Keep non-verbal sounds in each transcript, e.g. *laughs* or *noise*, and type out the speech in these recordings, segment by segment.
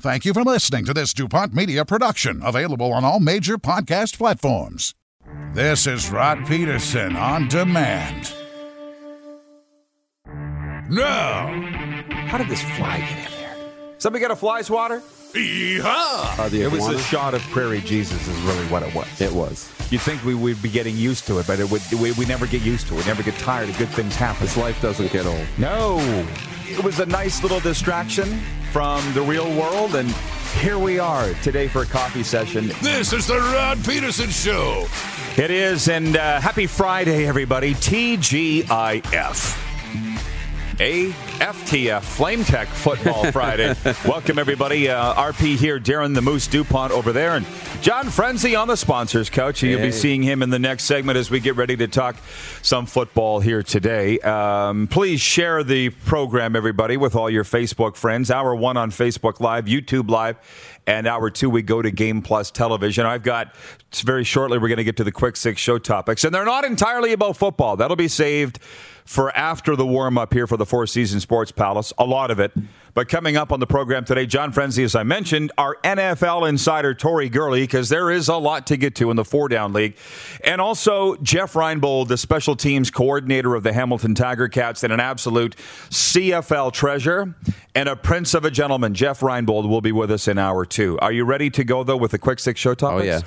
Thank you for listening to this DuPont Media production, available on all major podcast platforms. This is Rod Pedersen on demand. Now, How did this fly get in? Somebody got a fly swatter? yeehaw! Uh, the It was a iguana? shot of Prairie Jesus, is really what it was. It was. You'd think we would be getting used to it, but it would, we, we never get used to it. We never get tired of good things happening. This life doesn't get old. No. It was a nice little distraction from the real world, and here we are today for a coffee session. This is the Rod Pedersen Show. It is, and uh, happy Friday, everybody. TGIF. AFTF FlameTech Football *laughs* Friday. Welcome, everybody. Uh, RP here, Darren the Moose DuPont over there, and John Frenzy on the sponsors couch. You'll be seeing him in the next segment as we get ready to talk some football here today. Um, please share the program, everybody, with all your Facebook friends. Hour one on Facebook Live, YouTube Live, and hour two we go to Game Plus Television. I've got very shortly we're going to get to the quick six show topics, and they're not entirely about football. That'll be saved for after the warm up here for the Four Seasons Sports Palace. A lot of it. But coming up on the program today, John Frenzy, as I mentioned, our NFL insider Tori Gurley, because there is a lot to get to in the four down league. And also Jeff Reinbold, the special teams coordinator of the Hamilton Tiger Cats, and an absolute CFL treasure and a prince of a gentleman. Jeff Reinbold will be with us in hour two. Are you ready to go, though, with the quick six show topics? yeah.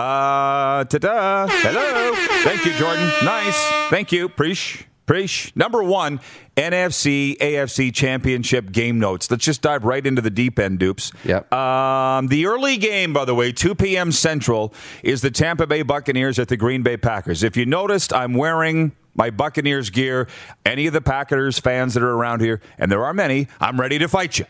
Uh, ta-da. Hello. Thank you, Jordan. Nice. Thank you. Preach. Preach. Number one, NFC AFC Championship game notes. Let's just dive right into the deep end, dupes. Yep. Um, the early game, by the way, 2 p.m. Central, is the Tampa Bay Buccaneers at the Green Bay Packers. If you noticed, I'm wearing my Buccaneers gear. Any of the Packers fans that are around here, and there are many, I'm ready to fight you.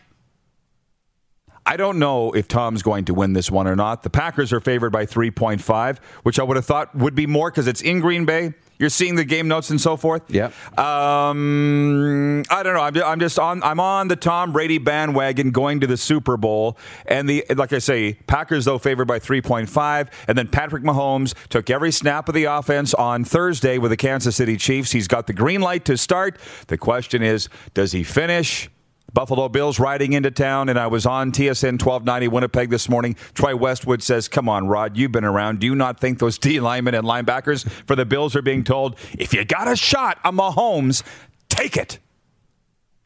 I don't know if Tom's going to win this one or not. The Packers are favored by 3.5, which I would have thought would be more because it's in Green Bay. You're seeing the game notes and so forth. Yeah. Um, I don't know. I'm I'm just on. I'm on the Tom Brady bandwagon, going to the Super Bowl, and the like I say, Packers though favored by 3.5, and then Patrick Mahomes took every snap of the offense on Thursday with the Kansas City Chiefs. He's got the green light to start. The question is, does he finish? Buffalo Bills riding into town, and I was on TSN 1290 Winnipeg this morning. Troy Westwood says, Come on, Rod, you've been around. Do you not think those *laughs* D linemen and linebackers for the Bills are being told, if you got a shot on Mahomes, take it?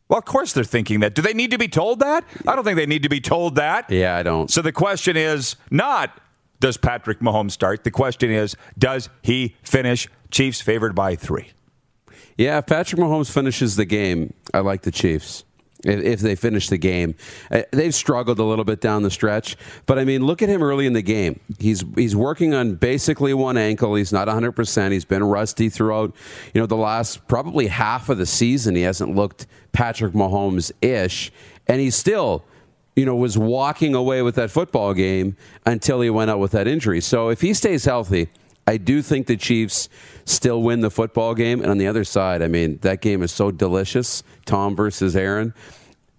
Well, of course they're thinking that. Do they need to be told that? I don't think they need to be told that. Yeah, I don't. So the question is not, does Patrick Mahomes start? The question is, does he finish? Chiefs favored by three. Yeah, if Patrick Mahomes finishes the game, I like the Chiefs. If, they finish the game, Uh, they've struggled a little bit down the stretch. But I mean, look at him early in the game. He's he's working on basically one ankle. He's not 100. percent He's been rusty throughout. You know, the last probably half of the season, he hasn't looked Patrick Mahomes ish, and he's still you know, was walking away with that football game until he went out with that injury. So if he stays healthy, I do think the Chiefs still win the football game. And on the other side, I mean, that game is so delicious. Tom versus Aaron.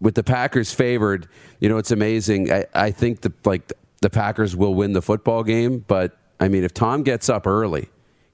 With the Packers favored, you know, it's amazing. I, I think the like the Packers will win the football game, but I mean, if Tom gets up early,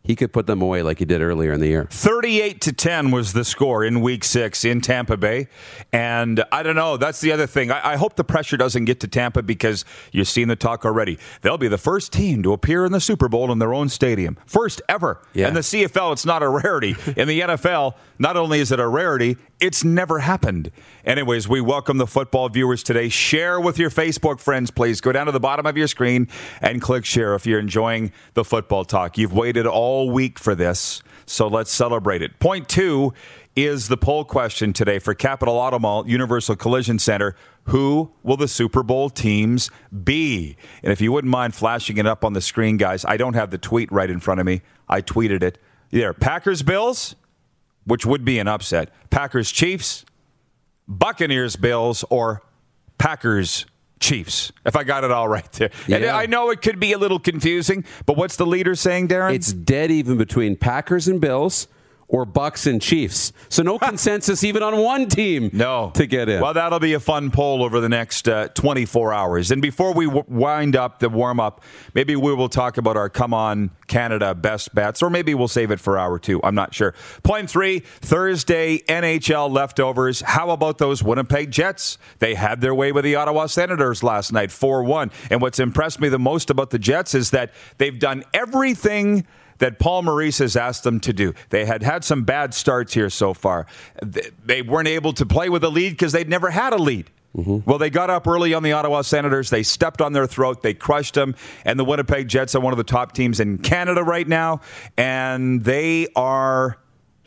he could put them away like he did earlier in the year. 38 to 10 was the score in week six in Tampa Bay. And I don't know. That's the other thing. I, I hope the pressure doesn't get to Tampa because you've seen the talk already. They'll be the first team to appear in the Super Bowl in their own stadium. First ever. Yeah. In the CFL, it's not a rarity. *laughs* in the NFL, not only is it a rarity, it's never happened. Anyways, we welcome the football viewers today. Share with your Facebook friends, please. Go down to the bottom of your screen and click share if you're enjoying the football talk. You've waited all week for this, so let's celebrate it. Point two is the poll question today for Capital Auto Mall Universal Collision Center. Who will the Super Bowl teams be? And if you wouldn't mind flashing it up on the screen, guys, I don't have the tweet right in front of me. I tweeted it. There, Packers Bills, which would be an upset. Packers Chiefs, Buccaneers Bills, or Packers Chiefs. If I got it all *laughs* right there. And I know it could be a little confusing, but what's the leader saying, Darren? It's dead even between Packers and Bills or Bucks and Chiefs. So no *laughs* consensus even on one team No. to get in. Well, that'll be a fun poll over the next uh, 24 hours. And before we w- wind up the warm up, maybe we will talk about our Come On Canada best bets, or maybe we'll save it for hour two. I'm not sure. Point three Thursday NHL leftovers. How about those Winnipeg Jets? They had their way with the Ottawa Senators last night, 4 1. And what's impressed me the most about the Jets is that they've done everything that Paul Maurice has asked them to do. They had had some bad starts here so far. They weren't able to play with a lead because they'd never had a lead. Mm-hmm. Well, they got up early on the Ottawa Senators. They stepped on their throat. They crushed them. And the Winnipeg Jets are one of the top teams in Canada right now. And they are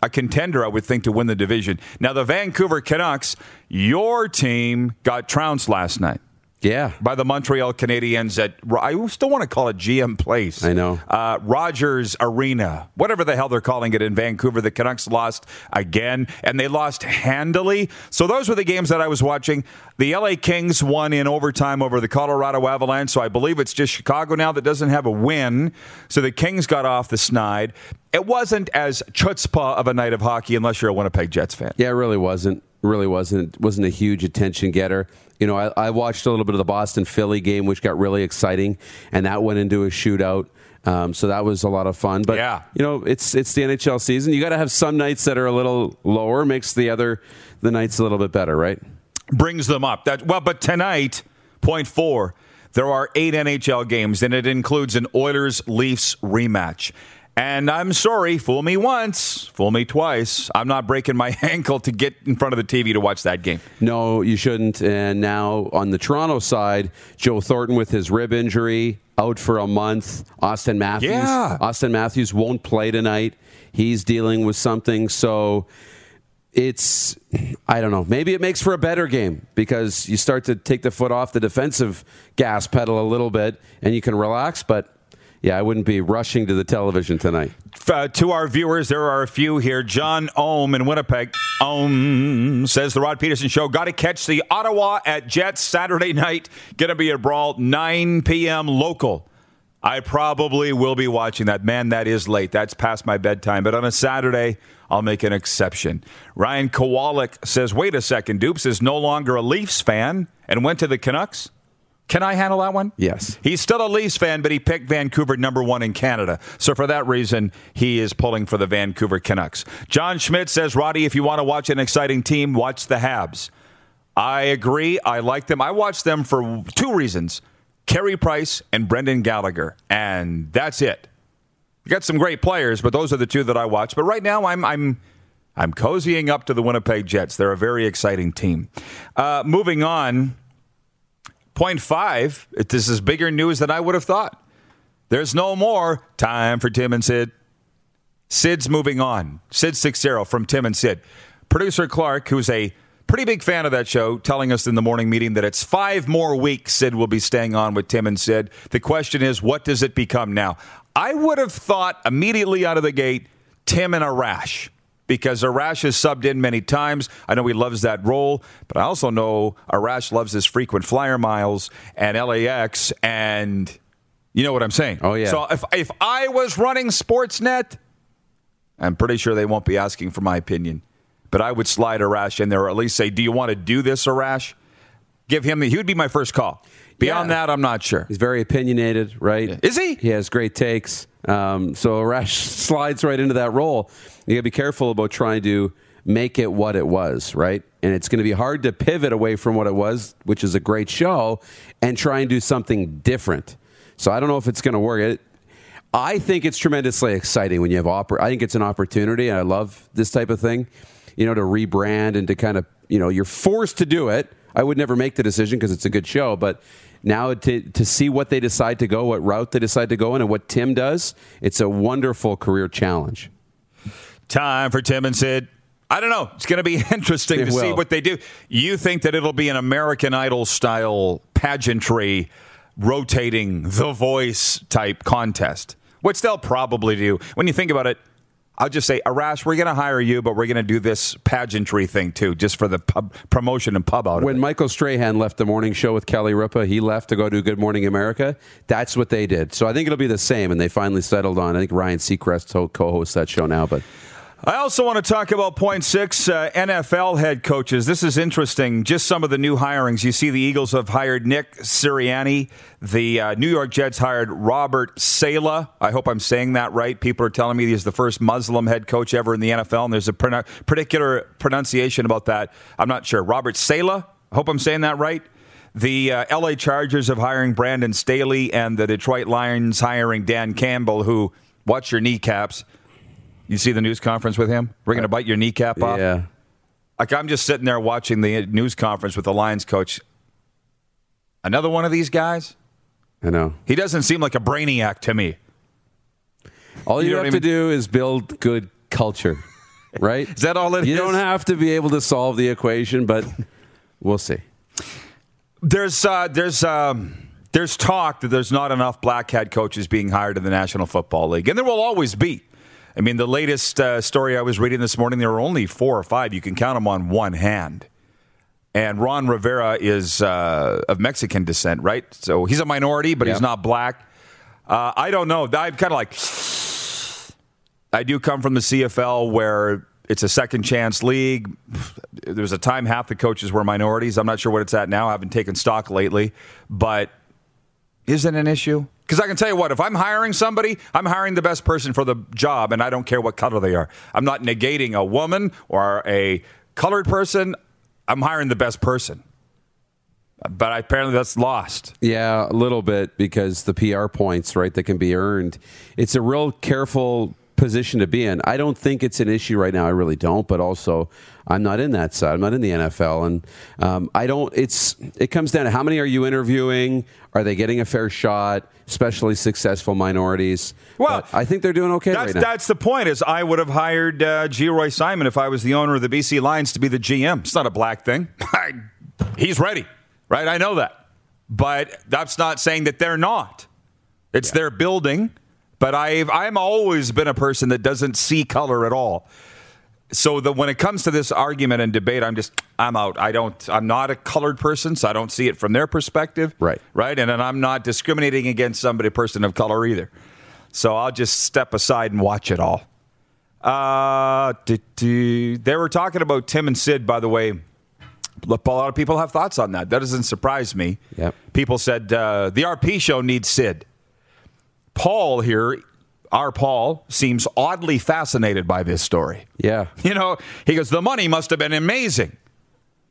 a contender, I would think, to win the division. Now, the Vancouver Canucks, your team got trounced last night. Yeah. By the Montreal Canadiens at, I still want to call it GM Place. I know. Uh, Rogers Arena, whatever the hell they're calling it in Vancouver. The Canucks lost again, and they lost handily. So those were the games that I was watching. The LA Kings won in overtime over the Colorado Avalanche. So I believe it's just Chicago now that doesn't have a win. So the Kings got off the snide. It wasn't as chutzpah of a night of hockey unless you're a Winnipeg Jets fan. Yeah, it really wasn't. really wasn't. It wasn't a huge attention getter you know, I, I, watched a little bit of the Boston Philly game, which got really exciting, and that went into a shootout. Um, so that was a lot of fun. But yeah. you know, it's it's the NHL season. You got to have some nights that are a little lower, makes the other the nights a little bit better, right? Brings them up. That well, but tonight, point four, there are eight NHL games, and it includes an Oilers Leafs rematch. And I'm sorry, fool me once, fool me twice. I'm not breaking my *laughs* ankle to get in front of the TV to watch that game. No, you shouldn't. And now on the Toronto side, Joe Thornton with his rib injury out for a month. Auston Matthews. Yeah. Auston Matthews won't play tonight. He's dealing with something. So it's I don't know. Maybe it makes for a better game because you start to take the foot off the defensive gas pedal a little bit and you can relax, but yeah, I wouldn't be rushing to the television tonight. Uh, to our viewers, there are a few here. John Ohm in Winnipeg. Ohm says the Rod Pedersen Show. Got to catch the Ottawa at Jets Saturday night. Going to be a brawl 9 p.m. local. I probably will be watching that. Man, that is late. That's past my bedtime. But on a Saturday, I'll make an exception. Ryan Kowalik says, wait a second. Dupes is no longer a Leafs fan and went to the Canucks. Can I handle that one? Yes. He's still a Leafs fan, but he picked Vancouver number one in Canada. So for that reason, he is pulling for the Vancouver Canucks. John Schmidt says, Roddy, if you want to watch an exciting team, watch the Habs. I agree. I like them. I watch them for two reasons Carey Price and Brendan Gallagher. And that's it. You got some great players, but those are the two that I watch. But right now, I'm. I'm I'm cozying up to the Winnipeg Jets. They're a very exciting team. Uh, moving on, Point five, this is bigger news than I would have thought. There's no more time for Tim and Sid. Sid's moving on. Sid Seixeiro from Tim and Sid. Producer Clark, who's a pretty big fan of that show, telling us in the morning meeting that it's five more weeks Sid will be staying on with Tim and Sid. The question is, what does it become now? I would have thought immediately out of the gate, Tim and Arash because Arash has subbed in many times. I know he loves that role, but I also know Arash loves his frequent flyer miles and LAX, and you know what I'm saying. Oh yeah. So if if I was running Sportsnet, I'm pretty sure they won't be asking for my opinion, but I would slide Arash in there, or at least say, "Do you want to do this, Arash?" Give him the. He would be my first call. Beyond yeah. that, I'm not sure. He's very opinionated, right? Is he? He has great takes. Um, so Arash *laughs* slides right into that role. You got to be careful about trying to make it what it was, right? And it's going to be hard to pivot away from what it was, which is a great show, and try and do something different. So I don't know if it's going to work. It, I think it's tremendously exciting when you have oppor- I think it's an opportunity, and I love this type of thing. You know, to rebrand and to kind of you know you're forced to do it. I would never make the decision because it's a good show, but now to, to see what they decide to go, what route they decide to go in, and what Tim does, it's a wonderful career challenge. Time for Tim and Sid. I don't know. It's going to be *laughs* interesting It to see what they do. You think that it'll be an American Idol style pageantry, rotating The Voice type contest, which they'll probably do. When you think about it, I'll just say, Arash, we're going to hire you, but we're going to do this pageantry thing too, just for the pub, promotion and pub out When. Michael Strahan left the morning show with Kelly Ripa, he left to go do Good Morning America. That's what they did. So I think it'll be the same, and they finally settled on. I think Ryan Seacrest co hosts that show now, but I also want to talk about point six uh, NFL head coaches. This is interesting. Just some of the new hirings. You see, the Eagles have hired Nick Sirianni. The uh, New York Jets hired Robert Sala. I hope I'm saying that right. People are telling me he's the first Muslim head coach ever in the NFL, and there's a pron- particular pronunciation about that. I'm not sure. Robert Sala. I hope I'm saying that right. The uh, LA Chargers have hiring Brandon Staley, and the Detroit Lions hiring Dan Campbell, who, watch your kneecaps. You see the news conference with him? We're going to bite your kneecap off. Yeah. Like I'm just sitting there watching the news conference with the Lions coach. Another one of these guys? I know. He doesn't seem like a brainiac to me. All you, You have to do is build good culture, *laughs* right? Is that all it you is? don't have to be able to solve the equation, but we'll see. There's uh, there's um, there's talk that there's not enough black head coaches being hired in the National Football League, and there will always be. I mean, the latest uh, story I was reading this morning, there were only four or five. You can count them on one hand. And Ron Rivera is uh, of Mexican descent, right? So he's a minority, but he's not black. Uh, I don't know. I'm kind of like, I do come from the CFL where it's a second chance league. There was a time half the coaches were minorities. I'm not sure what it's at now. I haven't taken stock lately, but is it an issue? Because I can tell you what, if I'm hiring somebody, I'm hiring the best person for the job, and I don't care what color they are. I'm not negating a woman or a colored person. I'm hiring the best person. But apparently that's lost. Yeah, a little bit because the PR points, right, that can be earned. It's a real careful position to be in. I don't think it's an issue right now. I really don't. But also, I'm not in that side. I'm not in the NFL, and um, I don't. It's it comes down to how many are you interviewing? Are they getting a fair shot? Especially successful minorities. Well, But I think they're doing okay That's, right now. that's the point. Is I would have hired uh, Geroy Simon if I was the owner of the BC Lions to be the GM. It's not a black thing. *laughs* He's ready, right? I know that, but that's not saying that they're not. It's their building. But I've I'm always been a person that doesn't see color at all. So that when it comes to this argument and debate, I'm just I'm out. I don't. I'm not a colored person, so I don't see it from their perspective. Right. Right. And then I'm not discriminating against somebody, a person of color either. So I'll just step aside and watch it all. Uh, they were talking about Tim and Sid, by the way. A lot of people have thoughts on that. That doesn't surprise me. Yep. People said uh, the RP show needs Sid. Paul here, our Paul, seems oddly fascinated by this story. yeah. You know, he goes, the money must have been amazing.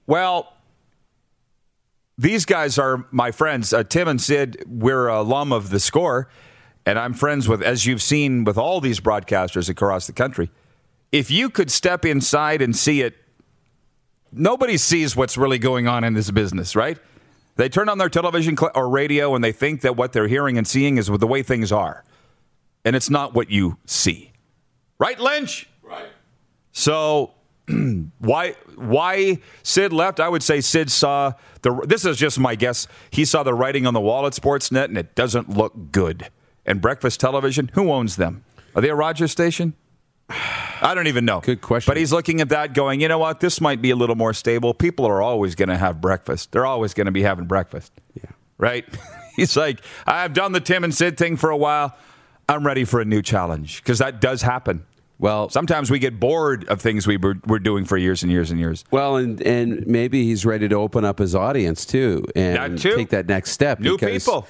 Well, these guys are my friends. Uh, Tim and Sid, we're a alum of the score, and I'm friends with, as you've seen with all these broadcasters across the country. If you could step inside and see it, nobody sees what's really going on in this business, right? They turn on their television or radio and they think that what they're hearing and seeing is the way things are. And it's not what you see. Right, Lynch? Right. So *clears throat* why why Sid left? I would say Sid saw the. This is just my guess. He saw the writing on the wall at Sportsnet, and it doesn't look good. And Breakfast Television, who owns them? Are they a Rogers station? I don't even know. Good question. But he's looking at that, going, you know what? This might be a little more stable. People are always going to have breakfast. They're always going to be having breakfast. Yeah. Right? *laughs* he's like, I've done the Tim and Sid thing for a while. I'm ready for a new challenge because that does happen. Well, Sometimes we get bored of things we were, were doing for years and years and years. Well, and and maybe he's ready to open up his audience too and That too. take that next step. New because, people.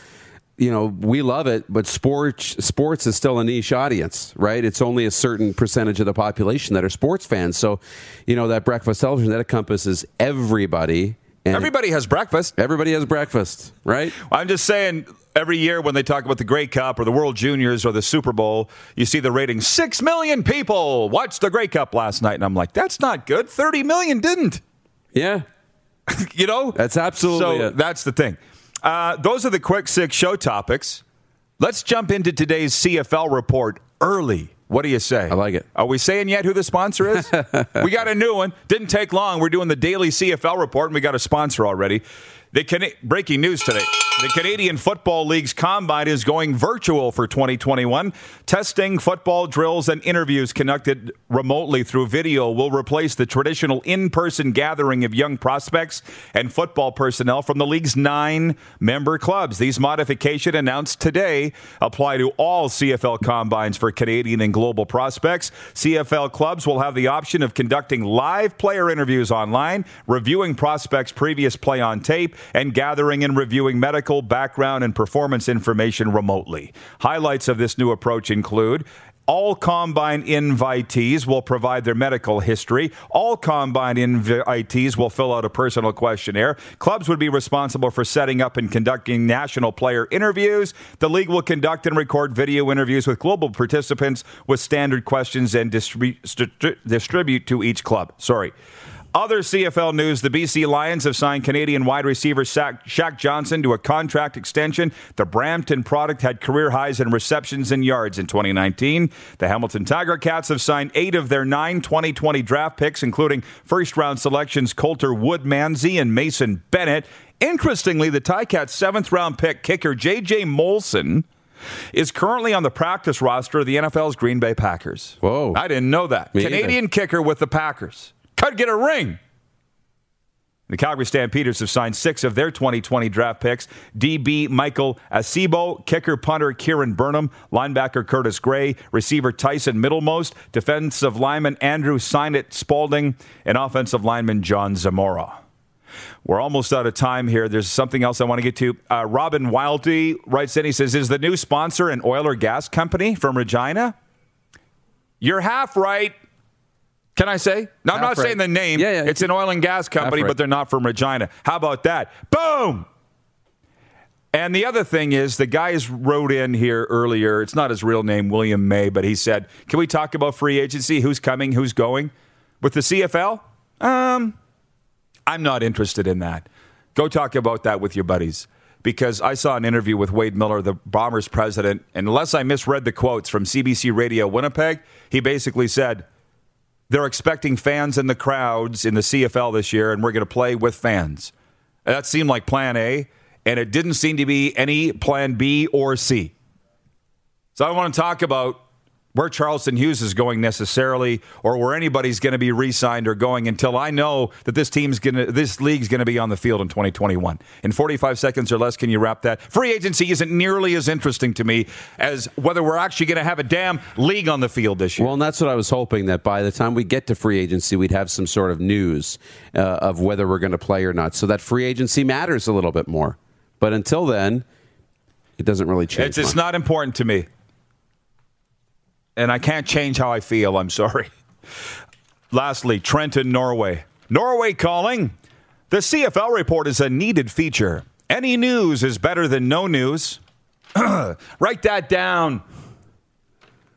You know, we love it, but sports sports is still a niche audience, right? It's only a certain percentage of the population that are sports fans. So, you know, that breakfast television that encompasses everybody. And Everybody has breakfast. everybody has breakfast, right? I'm just saying, every year when they talk about the Grey Cup or the World Juniors or the Super Bowl, you see the rating six million people watched the Grey Cup last night. And I'm like, that's not good. 30 million didn't. Yeah. *laughs* You know? That's absolutely So it. that's the thing. Uh, those are the quick six show topics. Let's jump into today's CFL report early. What do you say? I like it. Are we saying yet who the sponsor is? *laughs* we got a new one. Didn't take long. We're doing the daily CFL report, and we got a sponsor already. The Cana- breaking news today. The Canadian Football League's combine is going virtual for 2021. Testing, football drills, and interviews conducted remotely through video will replace the traditional in person gathering of young prospects and football personnel from the league's nine member clubs. These modifications announced today apply to all CFL combines for Canadian and global prospects. CFL clubs will have the option of conducting live player interviews online, reviewing prospects' previous play on tape, and gathering and reviewing medical medical background and performance information remotely. Highlights of this new approach include all combine invitees will provide their medical history. All combine invitees will fill out a personal questionnaire. Clubs would be responsible for setting up and conducting national player interviews. The league will conduct and record video interviews with global participants with standard questions and distribute, distribute to each club. Sorry. Other CFL news the BC Lions have signed Canadian wide receiver Shaq Johnson to a contract extension. The Brampton product had career highs in receptions and yards in 2019. The Hamilton Tiger Cats have signed eight of their nine 2020 draft picks, including first round selections Colter Woodmansey and Mason Bennett. Interestingly, the Ticats' seventh round pick kicker J.J. Molson is currently on the practice roster of the NFL's Green Bay Packers. Whoa. I didn't know that. Me Canadian either. kicker with the Packers could get a ring. The Calgary Stampeders have signed six of their 2020 draft picks DB Michael Asibo, kicker punter Kieran Burnham, linebacker Curtis Gray, receiver Tyson Middlemost, defensive lineman Andrew Signett Spalding, and offensive lineman John Zamora. We're almost out of time here. There's something else I want to get to. Uh, Robin Wildey writes in, he says, Is the new sponsor an oil or gas company from Regina? You're half right. Can I say? No, I'm not saying the name. Yeah, yeah. It's an oil and gas company, but they're not from Regina. How about that? Boom! And the other thing is, the guys wrote in here earlier. It's not his real name, William May, but he said, "Can we talk about free agency? Who's coming? Who's going with the CFL?" Um, I'm not interested in that. Go talk about that with your buddies because I saw an interview with Wade Miller, the Bombers president, and unless I misread the quotes from CBC Radio Winnipeg, he basically said they're expecting fans in the crowds in the CFL this year, and we're going to play with fans. That seemed like plan A, and it didn't seem to be any plan B or C. So I want to talk about where Charleston Hughes is going necessarily, or where anybody's going to be re-signed or going until I know that this team's going to, this league's going to be on the field in 2021. In 45 seconds or less, can you wrap that? Free agency isn't nearly as interesting to me as whether we're actually going to have a damn league on the field this year. Well, and that's what I was hoping that by the time we get to free agency, we'd have some sort of news uh, of whether we're going to play or not, so that free agency matters a little bit more. But until then, it doesn't really change. It's, it's not important to me. And I can't change how I feel. I'm sorry. Lastly, Trenton, Norway. Norway calling. The CFL report is a needed feature. Any news is better than no news. *clears throat* Write that down.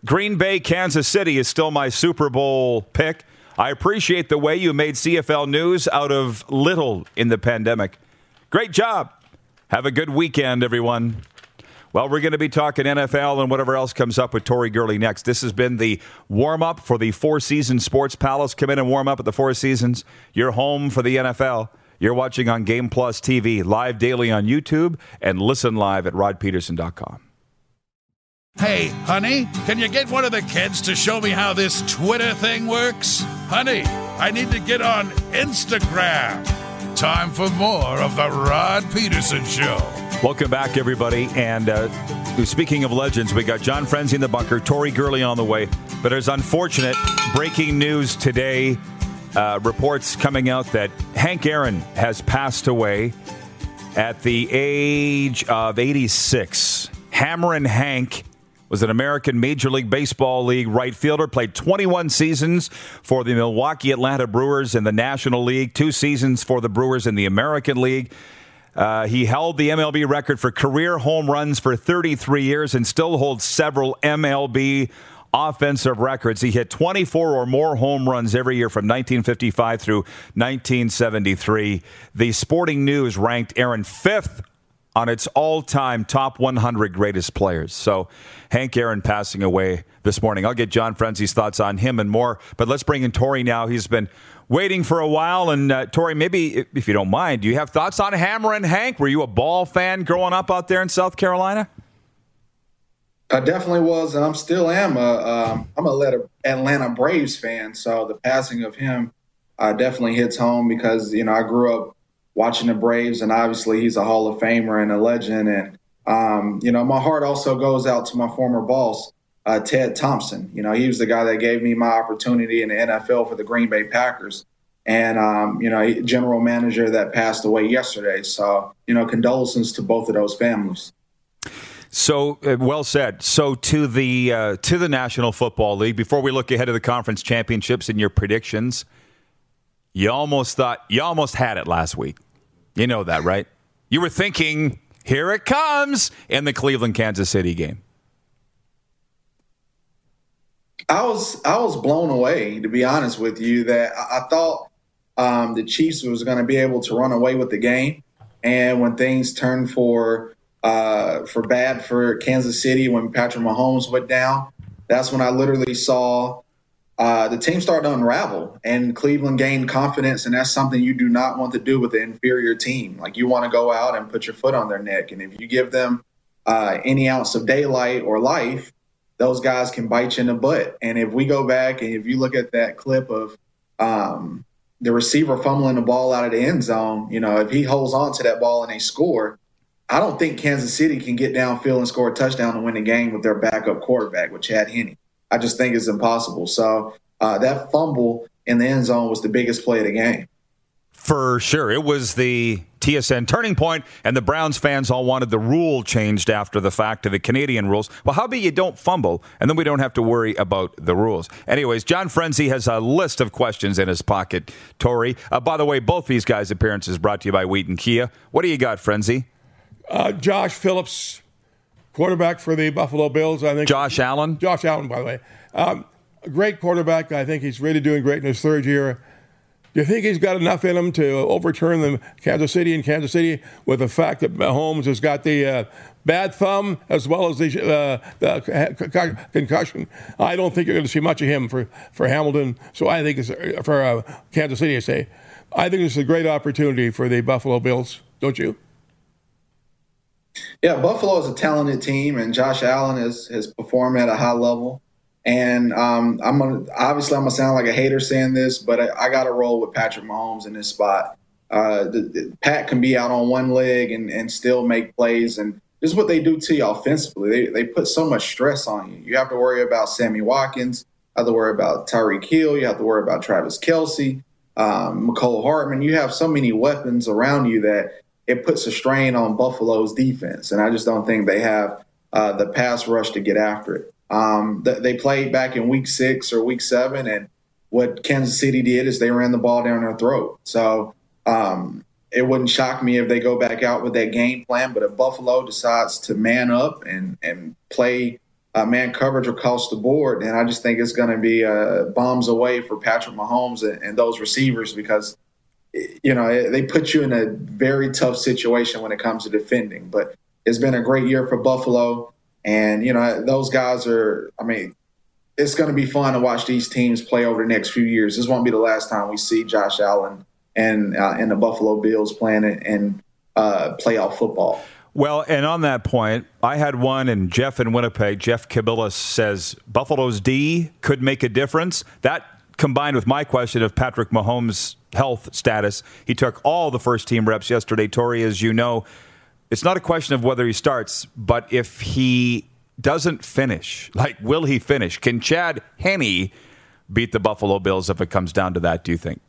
Green Bay, Kansas City is still my Super Bowl pick. I appreciate the way you made CFL news out of little in the pandemic. Great job. Have a good weekend, everyone. Well, we're going to be talking NFL and whatever else comes up with Tori Gurley next. This has been the warm up for the Four Seasons Sports Palace. Come in and warm up at the Four Seasons. You're home for the NFL. You're watching on Game Plus TV, live daily on YouTube, and listen live at rodpedersen.com. Hey, honey, can you get one of the kids to show me how this Twitter thing works? Honey, I need to get on Instagram. Time for more of the Rod Pedersen Show. Welcome back, everybody. And uh, speaking of legends, we got John Frenzy in the bunker, Tori Gurley on the way. But there's unfortunate breaking news today. Uh, reports coming out that Hank Aaron has passed away at the age of 86. Hammerin' Hank was an American Major League Baseball League right fielder, played 21 seasons for the Milwaukee Atlanta Brewers in the National League, two seasons for the Brewers in the American League. Uh, he held the MLB record for career home runs for 33 years and still holds several MLB offensive records. He hit 24 or more home runs every year from 1955 through 1973. The Sporting News ranked Aaron fifth on its all time top 100 greatest players. So, Hank Aaron passing away this morning. I'll get John Frenzy's thoughts on him and more. But let's bring in Tori now. He's been waiting for a while. And, uh, Tori, maybe if you don't mind, do you have thoughts on Hammerin' Hank? Were you a ball fan growing up out there in South Carolina? I definitely was, and I'm still am. A, um, I'm a Atlanta Braves fan, so the passing of him uh, definitely hits home because you know I grew up watching the Braves, and obviously he's a Hall of Famer and a legend. And um, you know, my heart also goes out to my former boss, uh, Ted Thompson. You know, he was the guy that gave me my opportunity in the NFL for the Green Bay Packers, and um, you know, general manager that passed away yesterday. So you know, condolences to both of those families. So uh, well said. So to the uh, to the National Football League. Before we look ahead of the conference championships and your predictions, you almost thought you almost had it last week. You know that, right? You were thinking, "Here it comes" in the Cleveland Kansas City game. I was I was blown away, to be honest with you. That I, thought um, the Chiefs was going to be able to run away with the game, and when things turned for uh, for bad for Kansas City when Patrick Mahomes went down. That's when I literally saw uh, the team started to unravel and Cleveland gained confidence. And that's something you do not want to do with an inferior team. Like you want to go out and put your foot on their neck. And if you give them uh, any ounce of daylight or life, those guys can bite you in the butt. And if we go back and if you look at that clip of um, the receiver fumbling the ball out of the end zone, you know, if he holds on to that ball and they score, I don't think Kansas City can get downfield and score a touchdown and win the game with their backup quarterback with Chad Henne. I just think it's impossible. So uh, that fumble in the end zone was the biggest play of the game. For sure. It was the TSN turning point, and the Browns fans all wanted the rule changed after the fact to the Canadian rules. Well, how about you don't fumble, and then we don't have to worry about the rules? Anyways, John Frenzy has a list of questions in his pocket. Tori, uh, by the way, both these guys' appearances brought to you by Wheaton Kia. What do you got, Frenzy? Uh, Josh Phillips, quarterback for the Buffalo Bills. I think Josh Allen. Josh Allen, by the way, um, a great quarterback. I think he's really doing great in his third year. Do you think he's got enough in him to overturn the Kansas City and Kansas City with the fact that Mahomes has got the uh, bad thumb as well as the, uh, the, concussion? I don't think you're going to see much of him for, for Hamilton. So I think it's for uh, Kansas City. I say, I think it's a great opportunity for the Buffalo Bills. Don't you? Yeah, Buffalo is a talented team, and Josh Allen has has performed at a high level. And um, I'm gonna obviously I'm gonna sound like a hater saying this, but I, I got to roll with Patrick Mahomes in this spot. Uh, the, the, Pat can be out on one leg and, and still make plays, and this is what they do to you offensively. They they put so much stress on you. You have to worry about Sammy Watkins. You have to worry about Tyreek Hill. You have to worry about Travis Kelce, um, Mecole Hardman. You have so many weapons around you that it puts a strain on Buffalo's defense, and I just don't think they have uh, the pass rush to get after it. Um, they played back in week six or week seven, and what Kansas City did is they ran the ball down their throat. So um, it wouldn't shock me if they go back out with that game plan. But if Buffalo decides to man up and and play uh, man coverage across the board, then I just think it's going to be uh, bombs away for Patrick Mahomes and, and those receivers because you know, they put you in a very tough situation when it comes to defending. But it's been a great year for Buffalo. And, you know, those guys are, I mean, it's going to be fun to watch these teams play over the next few years. This won't be the last time we see Josh Allen and uh, and the Buffalo Bills playing in uh, playoff football. Well, and on that point, I had one, and Jeff in Winnipeg, Jeff Kibilis says Buffalo's D could make a difference. That combined with my question of Patrick Mahomes' health status. He took all the first team reps yesterday. Tori, as you know, it's not a question of whether he starts, but if he doesn't finish, like, will he finish? Can Chad Henne beat the Buffalo Bills if it comes down to that, do you think?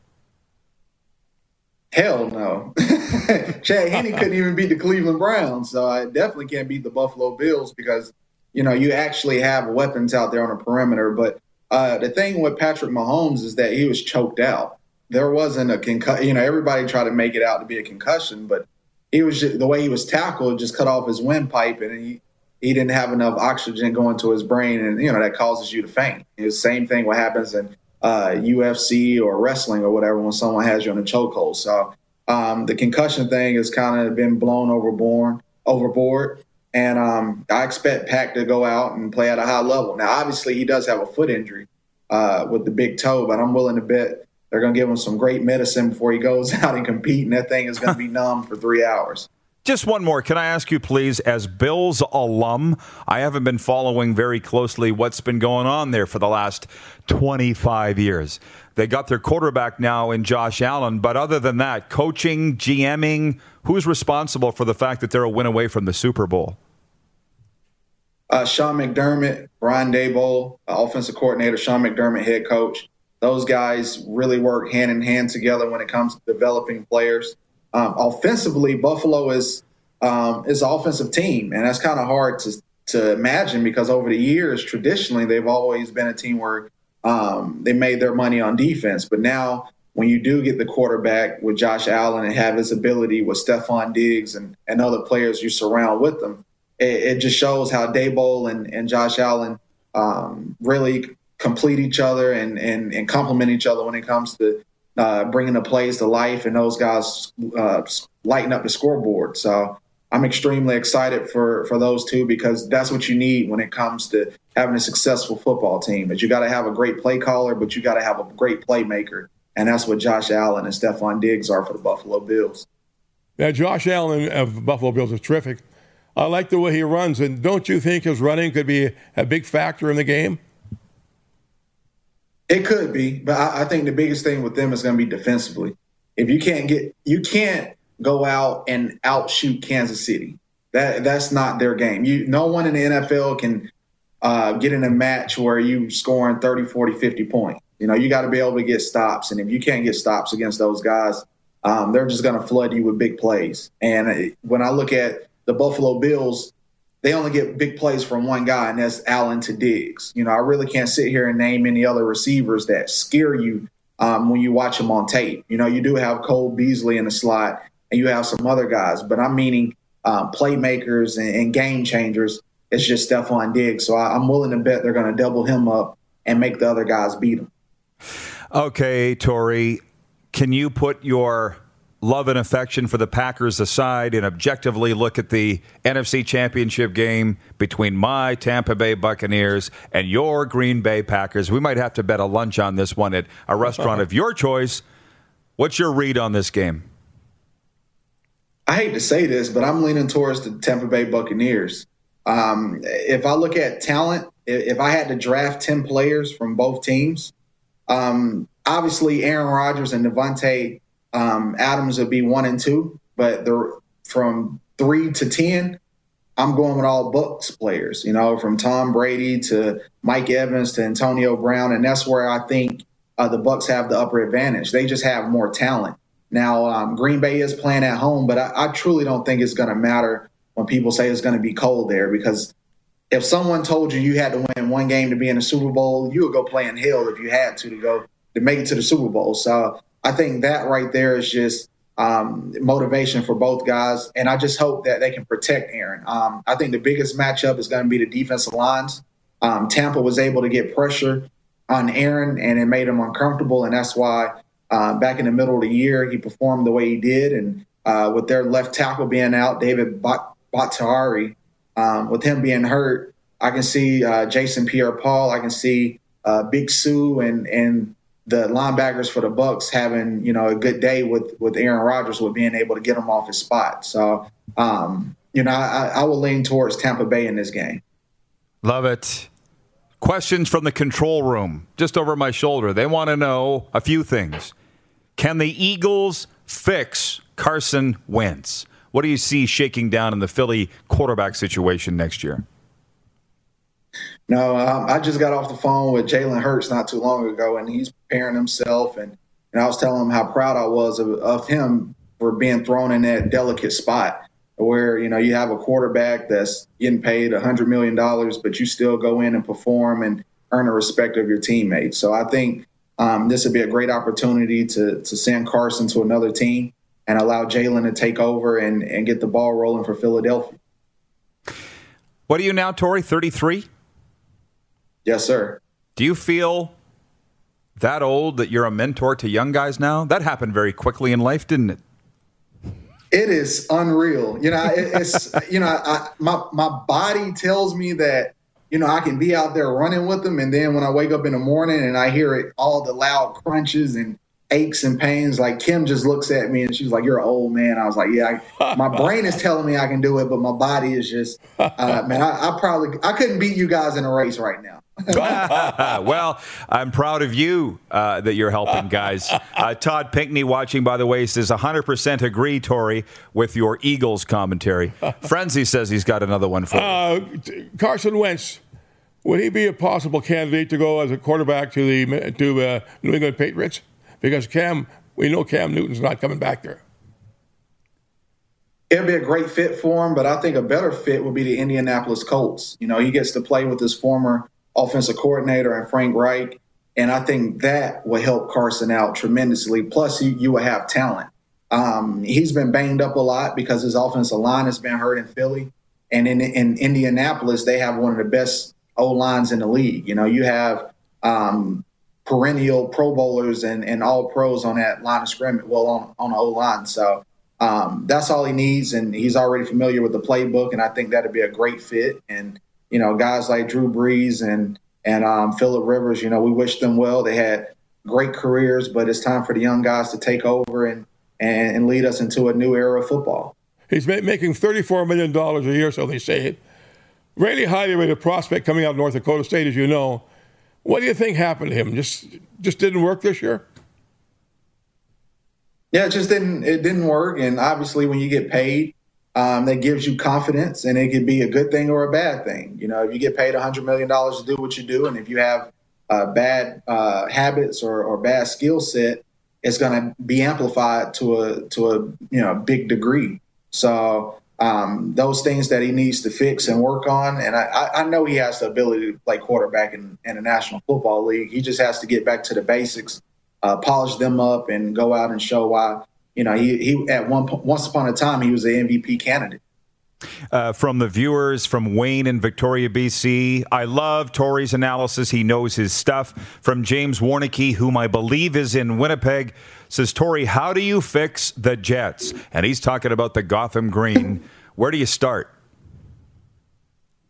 Hell no. *laughs* Chad Henne couldn't even beat the Cleveland Browns, so I definitely can't beat the Buffalo Bills because, you know, you actually have weapons out there on the perimeter. But uh, the thing with Patrick Mahomes is that he was choked out there wasn't a concussion. You know, everybody tried to make it out to be a concussion, but he was just, the way he was tackled just cut off his windpipe, and he he didn't have enough oxygen going to his brain, and you know that causes you to faint. It's the same thing what happens in uh, UFC or wrestling or whatever when someone has you on a chokehold. So um, the concussion thing has kind of been blown overboard. overboard. And um, I expect Pack to go out and play at a high level. Now, obviously, he does have a foot injury uh, with the big toe, but I'm willing to bet they're going to give him some great medicine before he goes *laughs* out and compete, and that thing is going to be numb for three hours. Just one more. Can I ask you, please, as Bills alum, I haven't been following very closely what's been going on there for the last 25 years. They got their quarterback now in Josh Allen, but other than that, coaching, GMing, who's responsible for the fact that they're a win away from the Super Bowl? Uh, Sean McDermott, Brian Daboll, uh, offensive coordinator, Sean McDermott, head coach. Those guys really work hand in hand together when it comes to developing players. Um, offensively, Buffalo is um, is an offensive team, and that's kind of hard to to imagine because over the years, traditionally, they've always been a team where um, they made their money on defense. But now, when you do get the quarterback with Josh Allen and have his ability with Stefon Diggs and, and other players you surround with them, it, it just shows how Daboll and, and Josh Allen um, really complete each other and, and, and complement each other when it comes to uh, bringing the plays to life, and those guys uh, lighten up the scoreboard. So I'm extremely excited for for those two because that's what you need when it comes to having a successful football team. Is you got to have a great play caller, but you got to have a great playmaker, and that's what Josh Allen and Stefon Diggs are for the Buffalo Bills. Yeah, Josh Allen of Buffalo Bills is terrific. I like the way he runs, and don't you think his running could be a big factor in the game? It could be, but I, I think the biggest thing with them is going to be defensively. If you can't get, you can't go out and outshoot Kansas City. That that's not their game. You, no one in the NFL can uh, get in a match where you scoring 30, 40, 50 points. You know, you got to be able to get stops, and if you can't get stops against those guys, um, they're just going to flood you with big plays. And when I look at the Buffalo Bills, they only get big plays from one guy, and that's Allen to Diggs. You know, I really can't sit here and name any other receivers that scare you um, when you watch them on tape. You know, you do have Cole Beasley in the slot, and you have some other guys, but I'm meaning um, playmakers and, and, game changers. It's just Stefon Diggs. So I, I'm willing to bet they're going to double him up and make the other guys beat him. Okay, Tori, can you put your love and affection for the Packers aside and objectively look at the NFC Championship game between my Tampa Bay Buccaneers and your Green Bay Packers. We might have to bet a lunch on this one at a restaurant *laughs* of your choice. What's your read on this game? I hate to say this, but I'm leaning towards the Tampa Bay Buccaneers. Um, if I look at talent, if I had to draft 10 players from both teams, um, obviously Aaron Rodgers and Davante um, Adams would be one and two, but the from three to ten, I'm going with all Bucs players. You know, from Tom Brady to Mike Evans to Antonio Brown, and that's where I think uh, the Bucks have the upper advantage. They just have more talent. Now, um, Green Bay is playing at home, but I, I truly don't think it's going to matter when people say it's going to be cold there because if someone told you you had to win one game to be in the Super Bowl, you would go play in hell if you had to to go to make it to the Super Bowl. So I think that right there is just um, motivation for both guys. And I just hope that they can protect Aaron. Um, I think the biggest matchup is going to be the defensive lines. Um, Tampa was able to get pressure on Aaron, and it made him uncomfortable. And that's why uh, back in the middle of the year, he performed the way he did. And uh, with their left tackle being out, David Bakhtiari, um, with him being hurt, I can see uh, Jason Pierre-Paul. I can see uh, Big Sue and and the linebackers for the Bucks having you know a good day with with Aaron Rodgers with being able to get him off his spot. So um, you know I, I will lean towards Tampa Bay in this game. Love it. Questions from the control room, just over my shoulder. They want to know a few things. Can the Eagles fix Carson Wentz? What do you see shaking down in the Philly quarterback situation next year? No, um, I just got off the phone with Jalen Hurts not too long ago, and he's preparing himself. And, and I was telling him how proud I was of, of him for being thrown in that delicate spot where you know you have a quarterback that's getting paid a $100 million, but you still go in and perform and earn the respect of your teammates. So I think um, this would be a great opportunity to to send Carson to another team and allow Jalen to take over and, and get the ball rolling for Philadelphia. What are you now, Tori? 33? Yes, sir. Do you feel that old that you're a mentor to young guys now? That happened very quickly in life, didn't it? It is unreal. You know, it, it's *laughs* you know, I, my my body tells me that you know I can be out there running with them, and then when I wake up in the morning and I hear it, all the loud crunches and aches and pains. Like Kim just looks at me and she's like, "You're an old man." I was like, "Yeah." I, my *laughs* brain is telling me I can do it, but my body is just, uh, man. I, I probably I couldn't beat you guys in a race right now. *laughs* well, I'm proud of you uh, that you're helping guys. *laughs* Uh, Todd Pinkney watching, by the way, says 100% agree, Tori, with your Eagles commentary. *laughs* Frenzy says he's got another one for you. Uh, Carson Wentz, would he be a possible candidate to go as a quarterback to the to uh, New England Patriots? Because Cam, we know Cam Newton's not coming back there. It'd be a great fit for him, but I think a better fit would be the Indianapolis Colts. You know, he gets to play with his former offensive coordinator and Frank Reich. And I think that will help Carson out tremendously. Plus, you, you will have talent. Um, he's been banged up a lot because his offensive line has been hurt in Philly. And in, in Indianapolis, they have one of the best O lines in the league. You know, you have um, perennial Pro Bowlers and, and all pros on that line of scrimmage, well, on, on the O line. So um, that's all he needs. And he's already familiar with the playbook. And I think that'd be a great fit. And you know, guys like Drew Brees and and um, Philip Rivers. You know, we wish them well. They had great careers, but it's time for the young guys to take over and and, and lead us into a new era of football. He's ma- making thirty-four million dollars a year, so they say it. Really highly rated prospect coming out of North Dakota State, as you know. What do you think happened to him? Just just didn't work this year. Yeah, it just didn't. It didn't work, and obviously, when you get paid, um, that gives you confidence, and it could be a good thing or a bad thing. You know, if you get paid $100 million to do what you do, and if you have uh, bad uh, habits or, or bad skill set, it's going to be amplified to a to a you know big degree. So um, those things that he needs to fix and work on, and I, I know he has the ability to play quarterback in, in the National Football League. He just has to get back to the basics, uh, polish them up, and go out and show why you know, he, he at one once upon a time he was the MVP candidate. Uh, from the viewers from Wayne and Victoria, BC. I love Tori's analysis. He knows his stuff. From James Warnicky, whom I believe is in Winnipeg, says, Tori, how do you fix the Jets? And he's talking about the Gotham Green. *laughs* Where do you start?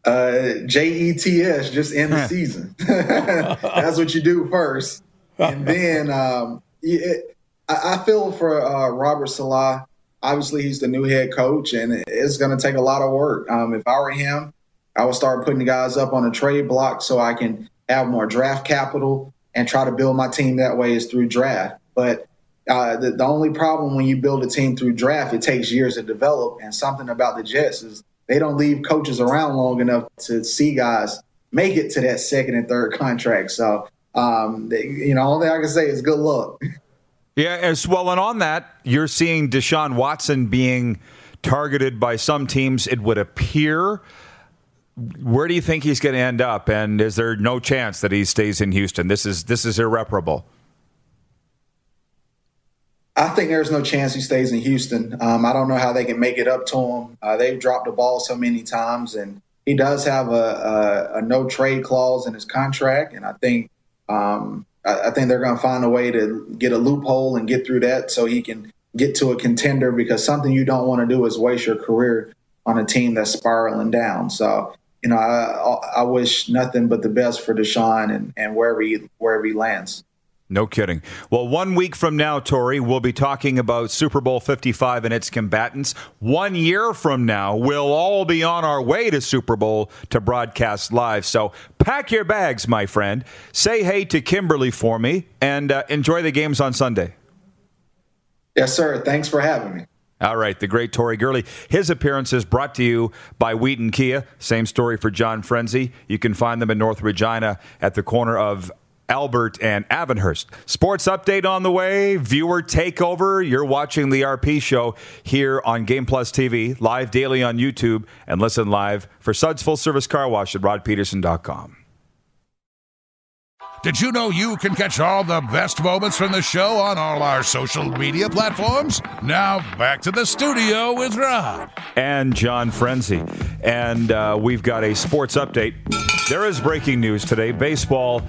Uh, JETS, just end the season. *laughs* That's what you do first. And then um, it, I, I feel for uh, Robert Saleh. Obviously, he's the new head coach, and it's going to take a lot of work. Um, if I were him, I would start putting the guys up on a trade block so I can have more draft capital and try to build my team that way is through draft. But uh, the, the only problem when you build a team through draft, it takes years to develop. And something about the Jets is they don't leave coaches around long enough to see guys make it to that second and third contract. So, um, they, you know, only I can say is good luck. *laughs* Yeah, as well, and on that, you're seeing Deshaun Watson being targeted by some teams. It would appear. Where do you think he's going to end up? And is there no chance that he stays in Houston? This is this is irreparable. I think there's no chance he stays in Houston. Um, I don't know how they can make it up to him. Uh, they've dropped the ball so many times, and he does have a, a, a no trade clause in his contract. And I think um, I, I think they're going to find a way to get a loophole and get through that so he can get to a contender because something you don't want to do is waste your career on a team that's spiraling down. So, you know, I, I wish nothing but the best for Deshaun and, and wherever he wherever he lands. No kidding. Well, one week from now, Tori, we'll be talking about Super Bowl 55 and its combatants. One year from now, we'll all be on our way to Super Bowl to broadcast live. So pack your bags, my friend. Say hey to Kimberly for me and uh, enjoy the games on Sunday. Yes, sir. Thanks for having me. All right, the great Tori Gurley. His appearance is brought to you by Wheaton Kia. Same story for John Frenzy. You can find them in North Regina at the corner of Albert and Avonhurst. Sports update on the way, viewer takeover. You're watching the RP show here on Game Plus TV, live daily on YouTube, and listen live for Suds Full Service Car Wash at rodpedersen.com. Did you know you can catch all the best moments from the show on all our social media platforms? Now back to the studio with Rod and John Frenzy, and uh, we've got a sports update. There is breaking news today. Baseball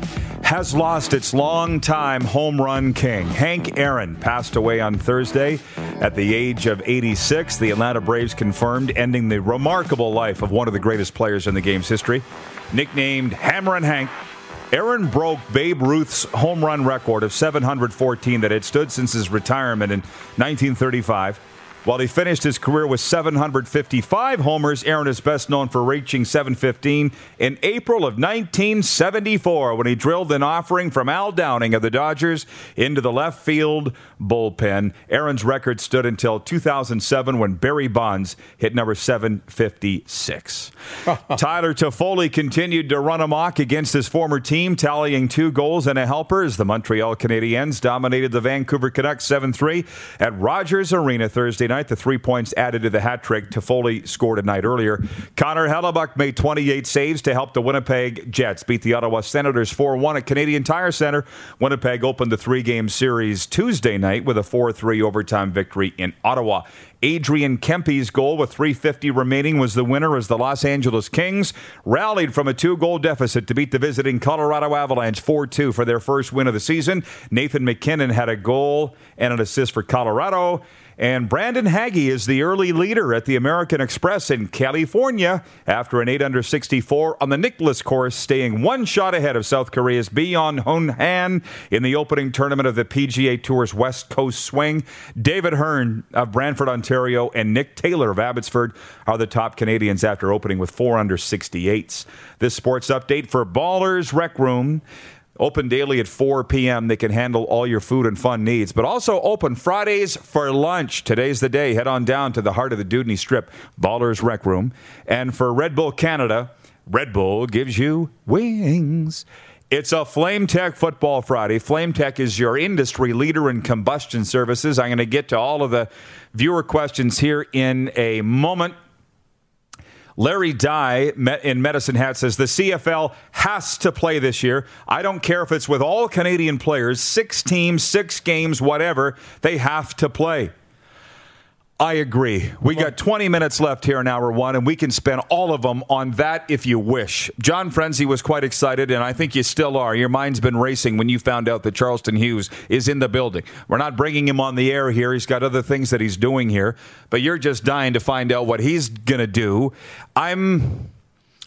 has lost its longtime home run king. Hank Aaron passed away on Thursday at the age of 86. The Atlanta Braves confirmed ending the remarkable life of one of the greatest players in the game's history. Nicknamed Hammerin' Hank, Aaron broke Babe Ruth's home run record of 714 that had stood since his retirement in 1935. While he finished his career with 755 homers, Aaron is best known for reaching 715 in April of 1974 when he drilled an offering from Al Downing of the Dodgers into the left field bullpen. Aaron's record stood until 2007 when Barry Bonds hit number 756. *laughs* Tyler Toffoli continued to run amok against his former team, tallying two goals and a helper as the Montreal Canadiens dominated the Vancouver Canucks 7 3 at Rogers Arena Thursday night. The three points added to the hat trick Toffoli scored a night earlier. Connor Hellebuyck made 28 saves to help the Winnipeg Jets beat the Ottawa Senators 4 1 at Canadian Tire Center. Winnipeg opened the three game series Tuesday night with a 4 3 overtime victory in Ottawa. Adrian Kempe's goal with 350 remaining was the winner as the Los Angeles Kings rallied from a two goal deficit to beat the visiting Colorado Avalanche 4 2 for their first win of the season. Nathan MacKinnon had a goal and an assist for Colorado. And Brandon Hagy is the early leader at the American Express in California after an 8 under 64 on the Nicklaus course, staying one shot ahead of South Korea's Byeong Hun An in the opening tournament of the PGA Tour's West Coast Swing. David Hearn of Brantford, Ontario, and Nick Taylor of Abbotsford are the top Canadians after opening with 4 under 68s. This sports update for Ballers Rec Room. Open daily at 4 p.m. They can handle all your food and fun needs, but also open Fridays for lunch. Today's the day. Head on down to the heart of the Dewdney Strip, Ballers Rec Room. And for Red Bull Canada, Red Bull gives you wings. It's a FlameTech Football Friday. FlameTech is your industry leader in combustion services. I'm going to get to all of the viewer questions here in a moment. Larry Dye in Medicine Hat says the CFL has to play this year. I don't care if it's with all Canadian players, six teams, six games, whatever, they have to play. I agree. We got 20 minutes left here in hour one, and we can spend all of them on that if you wish. John Frenzy was quite excited, and I think you still are. Your mind's been racing when you found out that Charleston Hughes is in the building. We're not bringing him on the air here. He's got other things that he's doing here, but you're just dying to find out what he's going to do. I'm.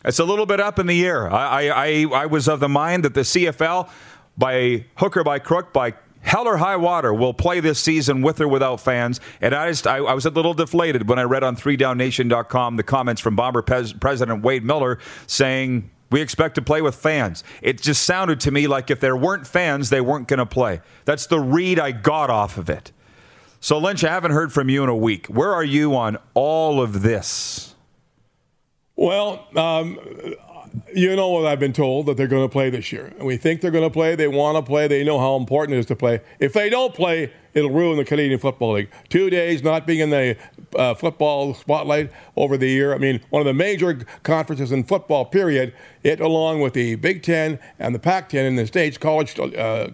It's a little bit up in the air. I, I, I was of the mind that the CFL, by hook or by crook, by hell or high water will play this season with or without fans. And I just I, I was a little deflated when I read on 3downnation.com the comments from Bomber Pez, President Wade Miller saying we expect to play with fans. It just sounded to me like if there weren't fans, they weren't going to play. That's the read I got off of it. So, Lynch, I haven't heard from you in a week. Where are you on all of this? Well, um, you know what I've been told that they're going to play this year. We think they're going to play. They want to play. They know how important it is to play. If they don't play, it'll ruin the Canadian Football League. Two days not being in the uh, football spotlight over the year. I mean, one of the major conferences in football, period. It, along with the Big Ten and the Pac 10 in the States, college uh,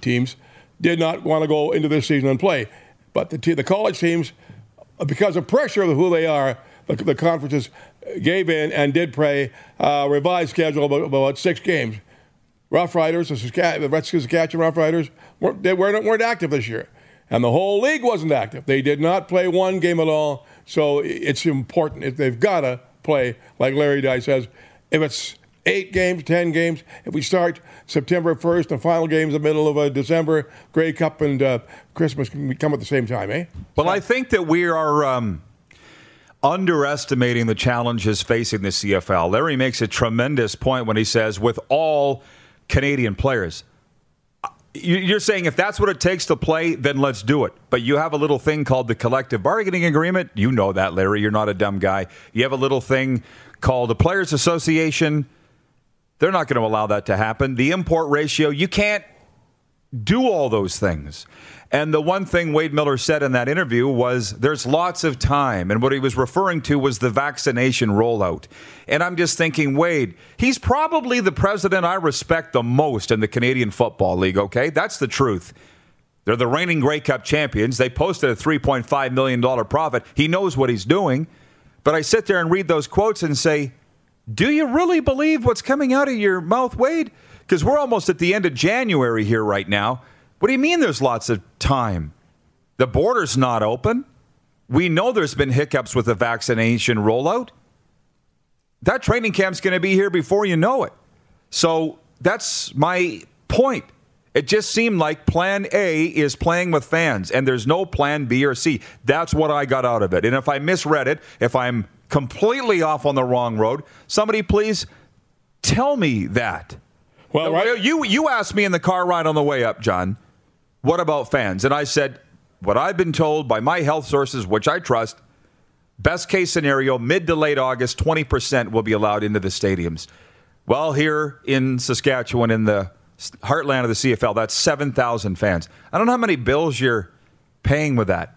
teams, did not want to go into this season and play. But the, the college teams, because of pressure of who they are, the, the conferences gave in and did play a revised schedule about, about six games. Roughriders, the, Sask- the Saskatchewan Roughriders, weren't, they weren't, weren't active this year. And the whole league wasn't active. They did not play one game at all. So it's important. If they've got to play, like Larry Dye says, if it's eight games, ten games, if we start September 1st, the final games the middle of uh, December, Grey Cup and uh, Christmas can come at the same time, eh? Well, I think that we are. Um underestimating the challenges facing the CFL. Larry makes a tremendous point when he says, with all Canadian players, you're saying if that's what it takes to play, then let's do it. But you have a little thing called the collective bargaining agreement. You know that, Larry. You're not a dumb guy. You have a little thing called the Players Association. They're not going to allow that to happen. The import ratio, you can't do all those things. And the one thing Wade Miller said in that interview was there's lots of time. And what he was referring to was the vaccination rollout. And I'm just thinking, Wade, he's probably the president I respect the most in the Canadian Football League, okay? That's the truth. They're the reigning Grey Cup champions. They posted a $3.5 million profit. He knows what he's doing. But I sit there and read those quotes and say, do you really believe what's coming out of your mouth, Wade? Because we're almost at the end of January here right now. What do you mean there's lots of time? The border's not open. We know there's been hiccups with the vaccination rollout. That training camp's going to be here before you know it. So that's my point. It just seemed like plan A is playing with fans and there's no plan B or C. That's what I got out of it. And if I misread it, if I'm completely off on the wrong road, somebody please tell me that. Well, right. You you asked me in the car ride on the way up, John, what about fans? And I said, what I've been told by my health sources, which I trust, best case scenario, mid to late August, 20% will be allowed into the stadiums. Well, here in Saskatchewan, in the heartland of the CFL, that's 7,000 fans. I don't know how many bills you're paying with that.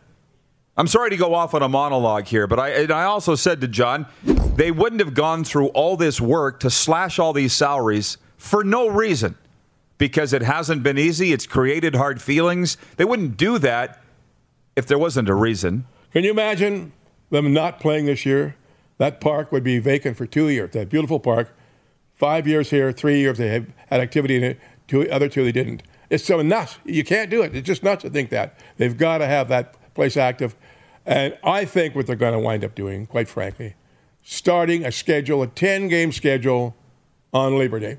I'm sorry to go off on a monologue here, but I, and I also said to John, they wouldn't have gone through all this work to slash all these salaries for no reason because it hasn't been easy. It's created hard feelings. They wouldn't do that if there wasn't a reason. Can you imagine them not playing this year? That park would be vacant for two years. That beautiful park. Five years here, three years they had activity in it. Two other two they didn't. It's so nuts. You can't do it. It's just nuts to think that. They've got to have that place active. And I think what they're going to wind up doing, quite frankly, starting a schedule, a 10 game schedule on Labor Day.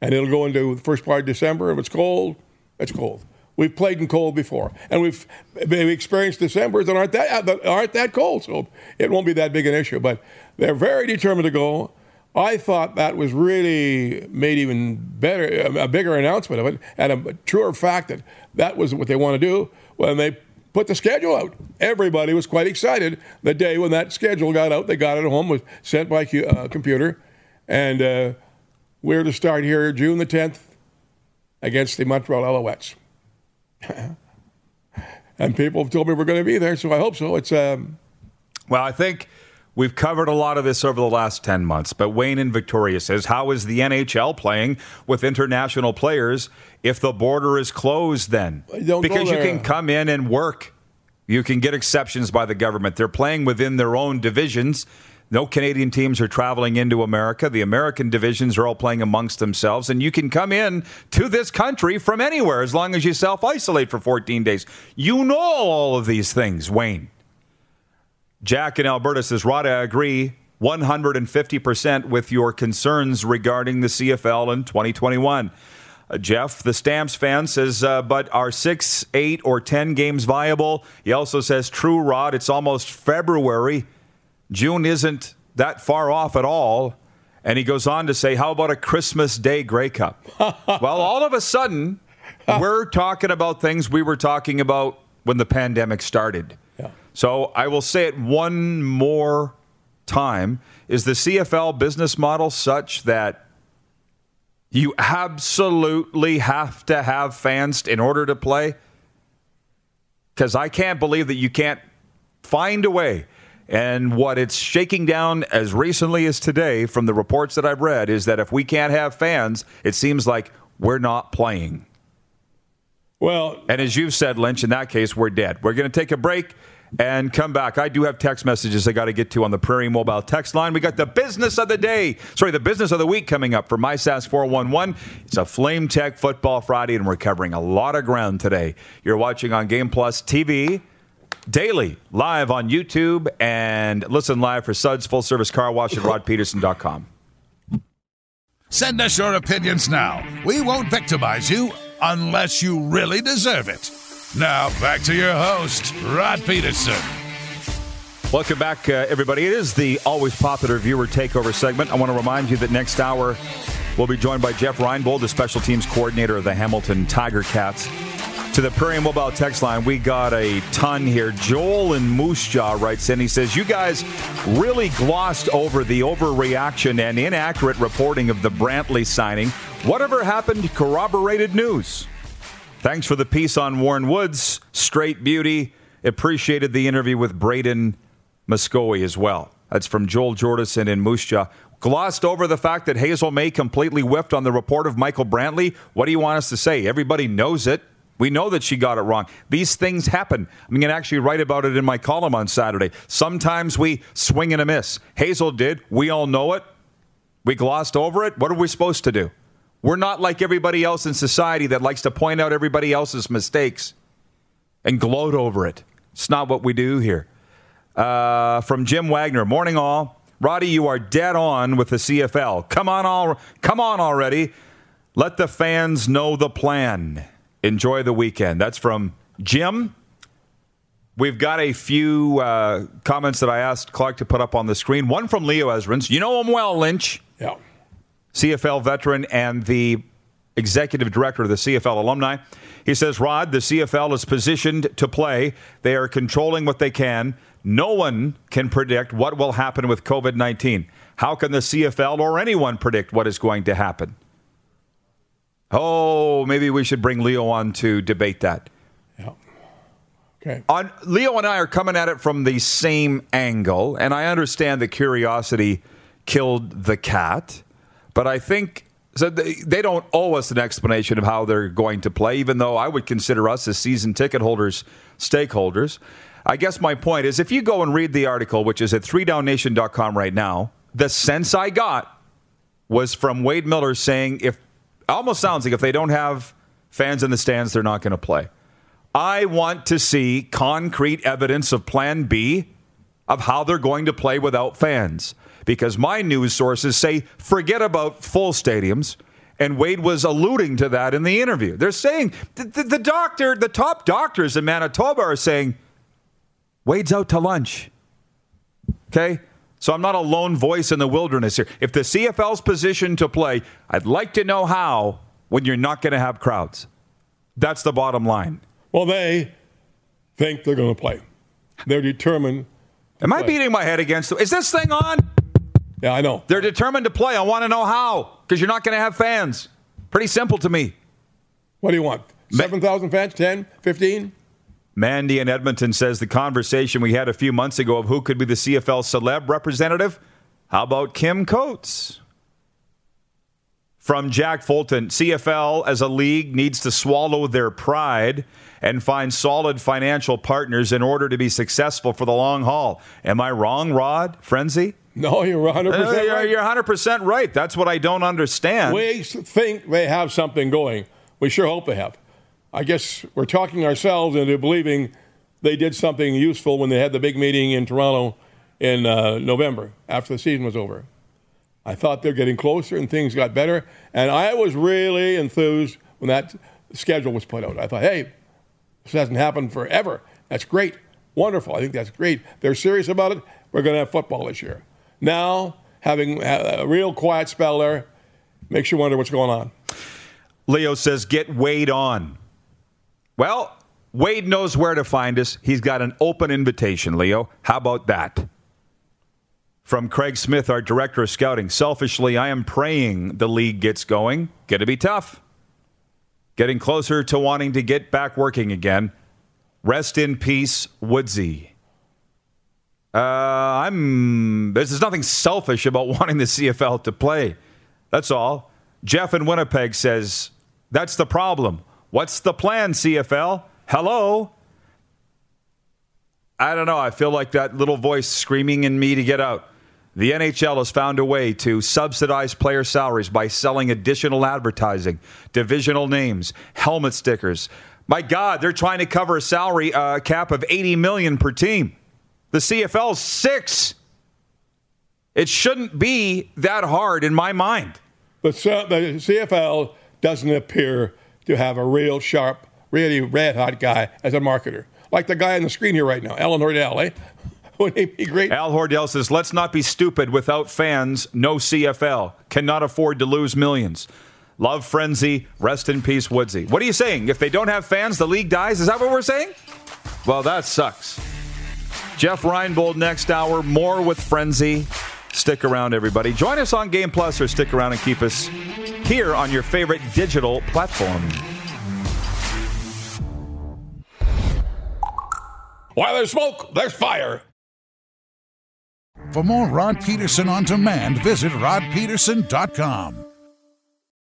And it'll go into the first part of December. If it's cold, it's cold. We've played in cold before, and we've, experienced December's that aren't that aren't that cold, so it won't be that big an issue. But they're very determined to go. I thought that was really made even better, a bigger announcement of it, and a truer fact that that was what they want to do when they put the schedule out. Everybody was quite excited the day when that schedule got out. They got it home, was sent by uh, computer, and uh, we're to start here June the 10th against the Montreal Alouettes. *laughs* and people have told me we're going to be there, so I hope so. It's um, well, I think we've covered a lot of this over the last 10 months, but Wayne in Victoria says, How is the NHL playing with international players if the border is closed then? Because you can come in and work. You can get exceptions by the government. They're playing within their own divisions. No Canadian teams are traveling into America. The American divisions are all playing amongst themselves, and you can come in to this country from anywhere as long as you self isolate for 14 days. You know all of these things, Wayne. Jack in Alberta says, Rod, I agree 150% with your concerns regarding the CFL in 2021. Uh, Jeff, the Stamps fan, says, uh, but are six, eight, or 10 games viable? He also says, True, Rod, it's almost February. June isn't that far off at all. And he goes on to say, How about a Christmas Day Grey Cup? *laughs* well, all of a sudden, we're talking about things we were talking about when the pandemic started. Yeah. So I will say it one more time. Is the CFL business model such that you absolutely have to have fans in order to play? Because I can't believe that you can't find a way and what it's shaking down as recently as today, from the reports that I've read, is that if we can't have fans, it seems like we're not playing. Well, and as you've said, Lynch, in that case, we're dead. We're going to take a break and come back. I do have text messages I got to get to on the Prairie Mobile text line. We got the business of the day, sorry, the business of the week coming up for MySAS 411. It's a FlameTech Football Friday, and we're covering a lot of ground today. You're watching on Game Plus TV daily, live on YouTube, and listen live for Suds Full Service Car Wash at rodpedersen.com. Send us your opinions now. We won't victimize you unless you really deserve it. Now, back to your host, Rod Pedersen. Welcome back, uh, everybody. It is the always popular viewer takeover segment. I want to remind you that next hour we'll be joined by Jeff Reinbold, the special teams coordinator of the Hamilton Tiger Cats. To the Prairie Mobile text line, we got a ton here. Joel in Moose Jaw writes in. He says, You guys really glossed over the overreaction and inaccurate reporting of the Brantley signing. Whatever happened corroborated news. Thanks for the piece on Warren Woods. Straight beauty. Appreciated the interview with Braden Moscowi as well. That's from Joel Jordison in Moose Jaw. Glossed over the fact that Hazel Mae completely whiffed on the report of Michael Brantley. What do you want us to say? Everybody knows it. We know that she got it wrong. These things happen. I'm going to actually write about it in my column on Saturday. Sometimes we swing and a miss. Hazel did. We all know it. We glossed over it. What are we supposed to do? We're not like everybody else in society that likes to point out everybody else's mistakes and gloat over it. It's not what we do here. Uh, from Jim Wagner, morning all. Roddy, you are dead on with the CFL. Come on, all, come on already. Let the fans know the plan. Enjoy the weekend. That's from Jim. We've got a few uh, comments that I asked Clark to put up on the screen. One from Leo Ezerins. You know him well, Lynch. Yeah. CFL veteran and the executive director of the CFL alumni. He says, Rod, the CFL is positioned to play. They are controlling what they can. No one can predict what will happen with COVID 19. How can the CFL or anyone predict what is going to happen? Oh, maybe we should bring Leo on to debate that. Yeah. Okay. On, Leo and I are coming at it from the same angle, and I understand that curiosity killed the cat, but I think so they, they don't owe us an explanation of how they're going to play, even though I would consider us as season ticket holders stakeholders. I guess my point is if you go and read the article, which is at 3downnation.com right now, the sense I got was from Wade Miller saying if almost sounds like if they don't have fans in the stands, they're not going to play. I want to see concrete evidence of plan B of how they're going to play without fans because my news sources say forget about full stadiums. And Wade was alluding to that in the interview. They're saying the, the, the doctor, the top doctors in Manitoba are saying Wade's out to lunch. Okay? So I'm not a lone voice in the wilderness here. If the CFL's positioned to play, I'd like to know how when you're not going to have crowds. That's the bottom line. Well, they think they're going to play. They're determined. Am I beating my head against? The is this thing on? Yeah, I know. They're determined to play. I want to know how because you're not going to have fans. Pretty simple to me. What do you want? 7,000 fans? 10? 15? Mandy in Edmonton says the conversation we had a few months ago of who could be the CFL celeb representative. How about Kim Coates? From Jack Fulton, CFL as a league needs to swallow their pride and find solid financial partners in order to be successful for the long haul. Am I wrong, Rod? Frenzy? No, you're 100% Uh, you're, right. you're 100% right. That's what I don't understand. We think they have something going. We sure hope they have. I guess we're talking ourselves into believing they did something useful when they had the big meeting in Toronto in uh, November after the season was over. I thought they're getting closer and things got better. And I was really enthused when that schedule was put out. I thought, hey, this hasn't happened forever. That's great. Wonderful. I think that's great. They're serious about it. We're going to have football this year. Now, having a real quiet spell there makes you wonder what's going on. Leo says, get Wade on. Well, Wade knows where to find us. He's got an open invitation, Leo. How about that? From Craig Smith, our director of scouting. Selfishly, I am praying the league gets going. Going to be tough. Getting closer to wanting to get back working again. Rest in peace, Woodsy. Uh, I'm. There's nothing selfish about *laughs* wanting the CFL to play. That's all. Jeff in Winnipeg says, That's the problem. What's the plan, CFL? Hello? I don't know. I feel like that little voice screaming in me to get out. The NHL has found a way to subsidize player salaries by selling additional advertising, divisional names, helmet stickers. My God, they're trying to cover a salary uh, cap of 80 million per team. The CFL six. It shouldn't be that hard in my mind. But the CFL doesn't appear to have a real sharp, really red hot guy as a marketer. Like the guy on the screen here right now, Alan Hordell, eh? *laughs* Wouldn't he be great? Al Hordell says, let's not be stupid. Without fans, no CFL. Cannot afford to lose millions. Love frenzy. Rest in peace, Woodsy. What are you saying? If they don't have fans, the league dies? Is that what we're saying? Well, that sucks. Jeff Reinbold next hour. More with frenzy. Stick around, everybody. Join us on Game Plus or stick around and keep us here on your favorite digital platform. While there's smoke, there's fire. For more Rod Pedersen on demand, visit rodpedersen.com.